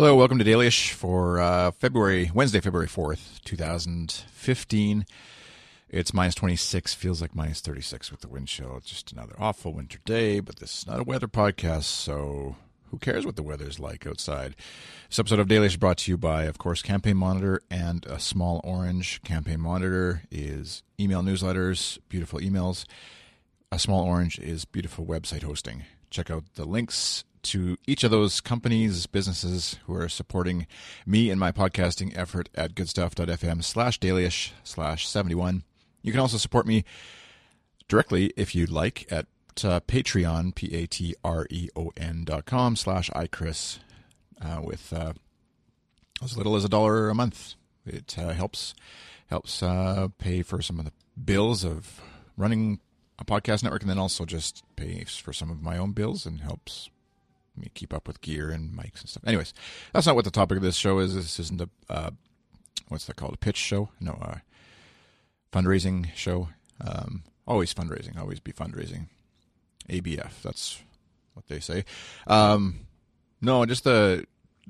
Hello, welcome to Dailyish for uh, February, Wednesday, February 4th, 2015. It's minus 26, feels like minus 36 with the wind chill. It's just another awful winter day, but this is not a weather podcast, so who cares what the weather's like outside? This episode of Dailyish brought to you by, of course, Campaign Monitor and a Small Orange. Campaign Monitor is email newsletters, beautiful emails. A Small Orange is beautiful website hosting. Check out the links to each of those companies, businesses who are supporting me and my podcasting effort at goodstuff.fm slash dailyish slash 71. You can also support me directly if you'd like at uh, Patreon, P-A-T-R-E-O-N dot com slash iChris uh, with uh, as little as a dollar a month. It uh, helps helps uh, pay for some of the bills of running a podcast network and then also just pays for some of my own bills and helps me keep up with gear and mics and stuff. Anyways, that's not what the topic of this show is. This isn't a uh, what's that called? A pitch show? No, uh, fundraising show. Um, always fundraising. Always be fundraising. ABF. That's what they say. Um, no, just the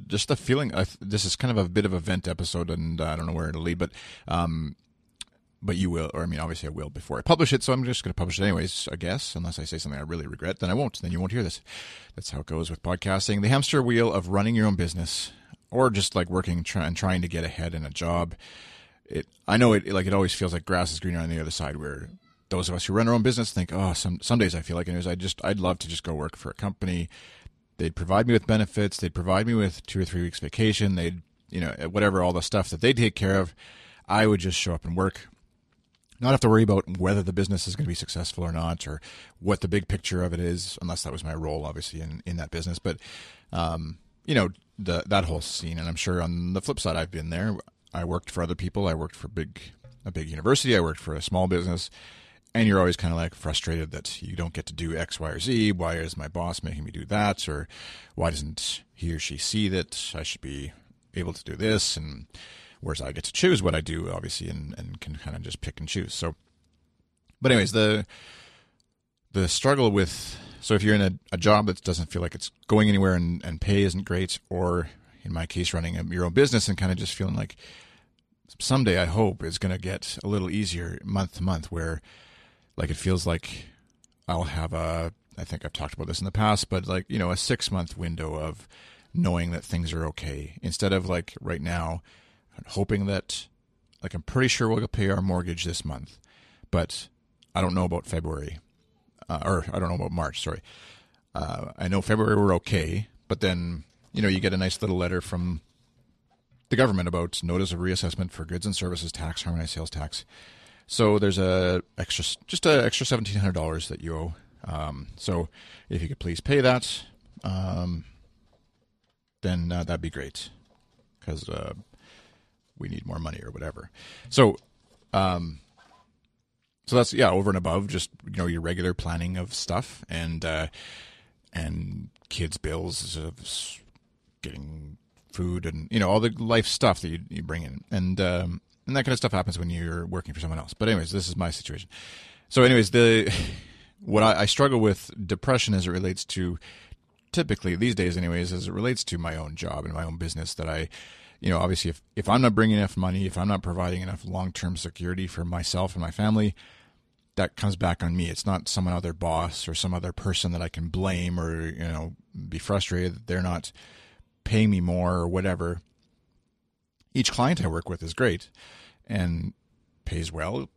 just the feeling. Uh, this is kind of a bit of a vent episode, and I don't know where it'll lead, but um, but you will, or I mean, obviously I will before I publish it. So I'm just going to publish it anyways, I guess, unless I say something I really regret, then I won't. Then you won't hear this. That's how it goes with podcasting. The hamster wheel of running your own business, or just like working try, and trying to get ahead in a job. It, I know it, like it always feels like grass is greener on the other side. Where those of us who run our own business think, oh, some some days I feel like anyways, I just I'd love to just go work for a company. They'd provide me with benefits. They'd provide me with two or three weeks vacation. They'd you know whatever all the stuff that they take care of. I would just show up and work not have to worry about whether the business is going to be successful or not, or what the big picture of it is, unless that was my role, obviously, in, in that business. But, um, you know, the, that whole scene, and I'm sure on the flip side, I've been there. I worked for other people. I worked for big, a big university. I worked for a small business. And you're always kind of like frustrated that you don't get to do X, Y, or Z. Why is my boss making me do that? Or why doesn't he or she see that I should be able to do this? And, whereas I get to choose what I do, obviously, and, and can kind of just pick and choose. So, but anyways, the the struggle with so if you're in a, a job that doesn't feel like it's going anywhere and, and pay isn't great, or in my case, running a, your own business and kind of just feeling like someday I hope is going to get a little easier month to month, where like it feels like I'll have a I think I've talked about this in the past, but like you know a six month window of knowing that things are okay instead of like right now hoping that, like, I'm pretty sure we'll pay our mortgage this month, but I don't know about February, uh, or I don't know about March. Sorry, uh, I know February we're okay, but then you know you get a nice little letter from the government about notice of reassessment for goods and services tax, harmonized sales tax. So there's a extra, just a extra seventeen hundred dollars that you owe. Um, so if you could please pay that, um, then uh, that'd be great because uh, we need more money or whatever. So, um, so that's yeah, over and above just you know your regular planning of stuff and uh, and kids' bills of getting food and you know all the life stuff that you, you bring in and um, and that kind of stuff happens when you're working for someone else. But anyways, this is my situation. So anyways, the what I, I struggle with depression as it relates to typically these days anyways as it relates to my own job and my own business that I you know, obviously, if, if I'm not bringing enough money, if I'm not providing enough long term security for myself and my family, that comes back on me. It's not some other boss or some other person that I can blame or, you know, be frustrated that they're not paying me more or whatever. Each client I work with is great and pays well.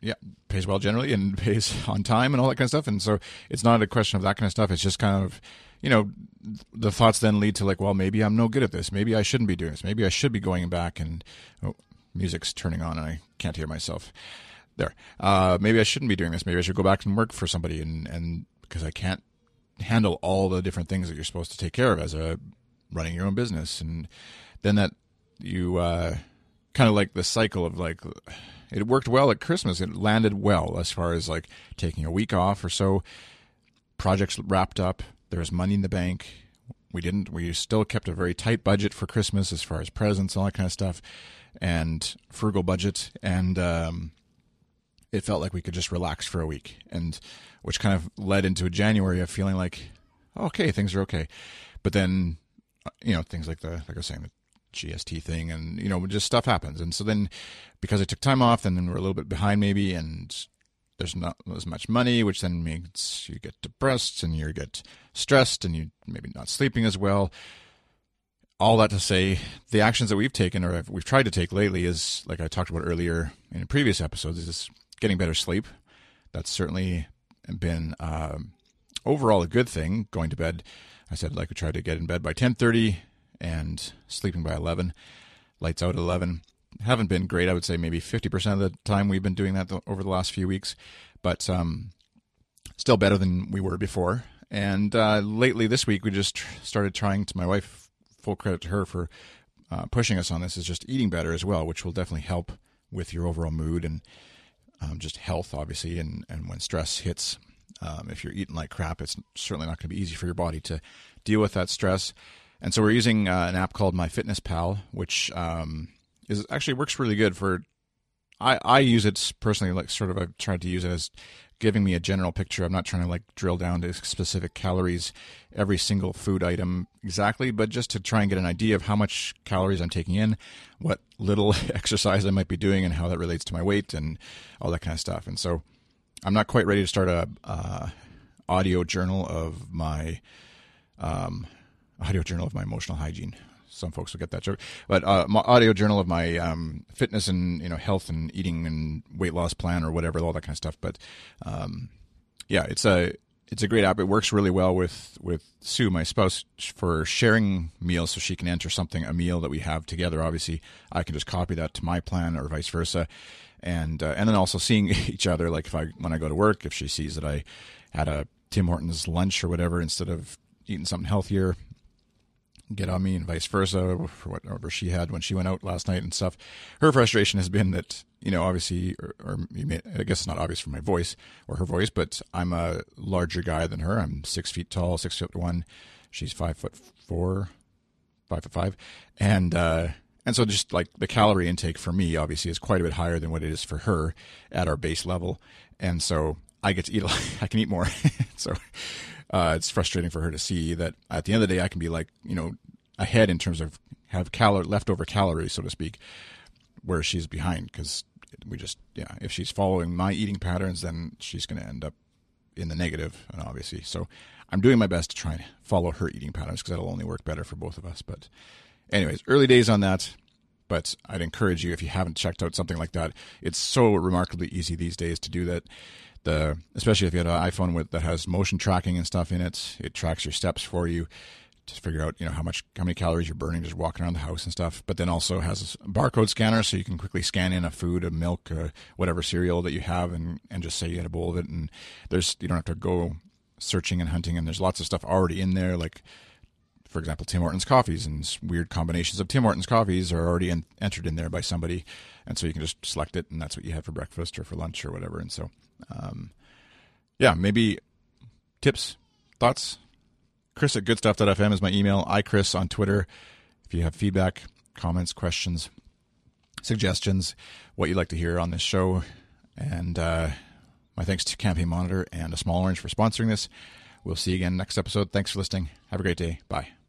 Yeah, pays well generally and pays on time and all that kind of stuff. And so it's not a question of that kind of stuff. It's just kind of you know, the thoughts then lead to like, well, maybe I'm no good at this. Maybe I shouldn't be doing this. Maybe I should be going back and oh, music's turning on and I can't hear myself. There. Uh, maybe I shouldn't be doing this. Maybe I should go back and work for somebody and, and because I can't handle all the different things that you're supposed to take care of as a running your own business. And then that you, uh, kind of like the cycle of like, it worked well at Christmas. It landed well as far as like taking a week off or so. Projects wrapped up there was money in the bank. We didn't. We still kept a very tight budget for Christmas as far as presents and all that kind of stuff, and frugal budget. And um, it felt like we could just relax for a week, and which kind of led into a January of feeling like, okay, things are okay. But then uh, you know, things like the like I was saying the GST thing, and you know, just stuff happens. And so then, because I took time off, and then we're a little bit behind maybe, and there's not as much money, which then means you get depressed and you get stressed, and you maybe not sleeping as well. All that to say, the actions that we've taken or we've tried to take lately is, like I talked about earlier in previous episodes, is getting better sleep. That's certainly been um, overall a good thing. Going to bed, I said like we try to get in bed by ten thirty and sleeping by eleven. Lights out at eleven. Haven't been great. I would say maybe fifty percent of the time we've been doing that over the last few weeks, but um, still better than we were before. And uh, lately this week we just started trying to my wife. Full credit to her for uh, pushing us on this is just eating better as well, which will definitely help with your overall mood and um, just health, obviously. And, and when stress hits, um, if you're eating like crap, it's certainly not going to be easy for your body to deal with that stress. And so we're using uh, an app called MyFitnessPal, which um, is actually works really good for. I, I use it personally, like sort of. I've tried to use it as giving me a general picture. I'm not trying to like drill down to specific calories, every single food item exactly, but just to try and get an idea of how much calories I'm taking in, what little exercise I might be doing, and how that relates to my weight and all that kind of stuff. And so, I'm not quite ready to start a uh, audio journal of my um, audio journal of my emotional hygiene. Some folks will get that joke, but uh, my audio journal of my um, fitness and you know health and eating and weight loss plan or whatever, all that kind of stuff. But um, yeah, it's a it's a great app. It works really well with with Sue, my spouse, for sharing meals, so she can enter something a meal that we have together. Obviously, I can just copy that to my plan, or vice versa, and uh, and then also seeing each other. Like if I when I go to work, if she sees that I had a Tim Hortons lunch or whatever instead of eating something healthier, get on me and vice versa for whatever she had when she went out last night and stuff. Her frustration has been that, you know, obviously, or, or may, I guess it's not obvious from my voice or her voice, but I'm a larger guy than her. I'm six feet tall, six foot one. She's five foot four, five foot five. And, uh, and so just like the calorie intake for me obviously is quite a bit higher than what it is for her at our base level. And so I get to eat, I can eat more. so, uh, it's frustrating for her to see that at the end of the day, I can be like, you know, ahead in terms of have calor leftover calories, so to speak, where she's behind because we just, yeah, if she's following my eating patterns, then she's going to end up in the negative, and obviously, so I'm doing my best to try and follow her eating patterns because that'll only work better for both of us. But, anyways, early days on that. But I'd encourage you if you haven't checked out something like that. It's so remarkably easy these days to do that the especially if you have an iPhone with that has motion tracking and stuff in it, it tracks your steps for you to figure out you know how much how many calories you're burning just walking around the house and stuff. But then also has a barcode scanner so you can quickly scan in a food, a milk, uh, whatever cereal that you have, and and just say you had a bowl of it. And there's you don't have to go searching and hunting, and there's lots of stuff already in there like. For example, Tim Hortons coffees and weird combinations of Tim Hortons coffees are already in, entered in there by somebody, and so you can just select it, and that's what you have for breakfast or for lunch or whatever. And so um, yeah, maybe tips, thoughts. Chris at goodstuff.fm is my email. iChris on Twitter. If you have feedback, comments, questions, suggestions, what you'd like to hear on this show, and uh, my thanks to Campaign Monitor and a Small Orange for sponsoring this. We'll see you again next episode. Thanks for listening. Have a great day. Bye.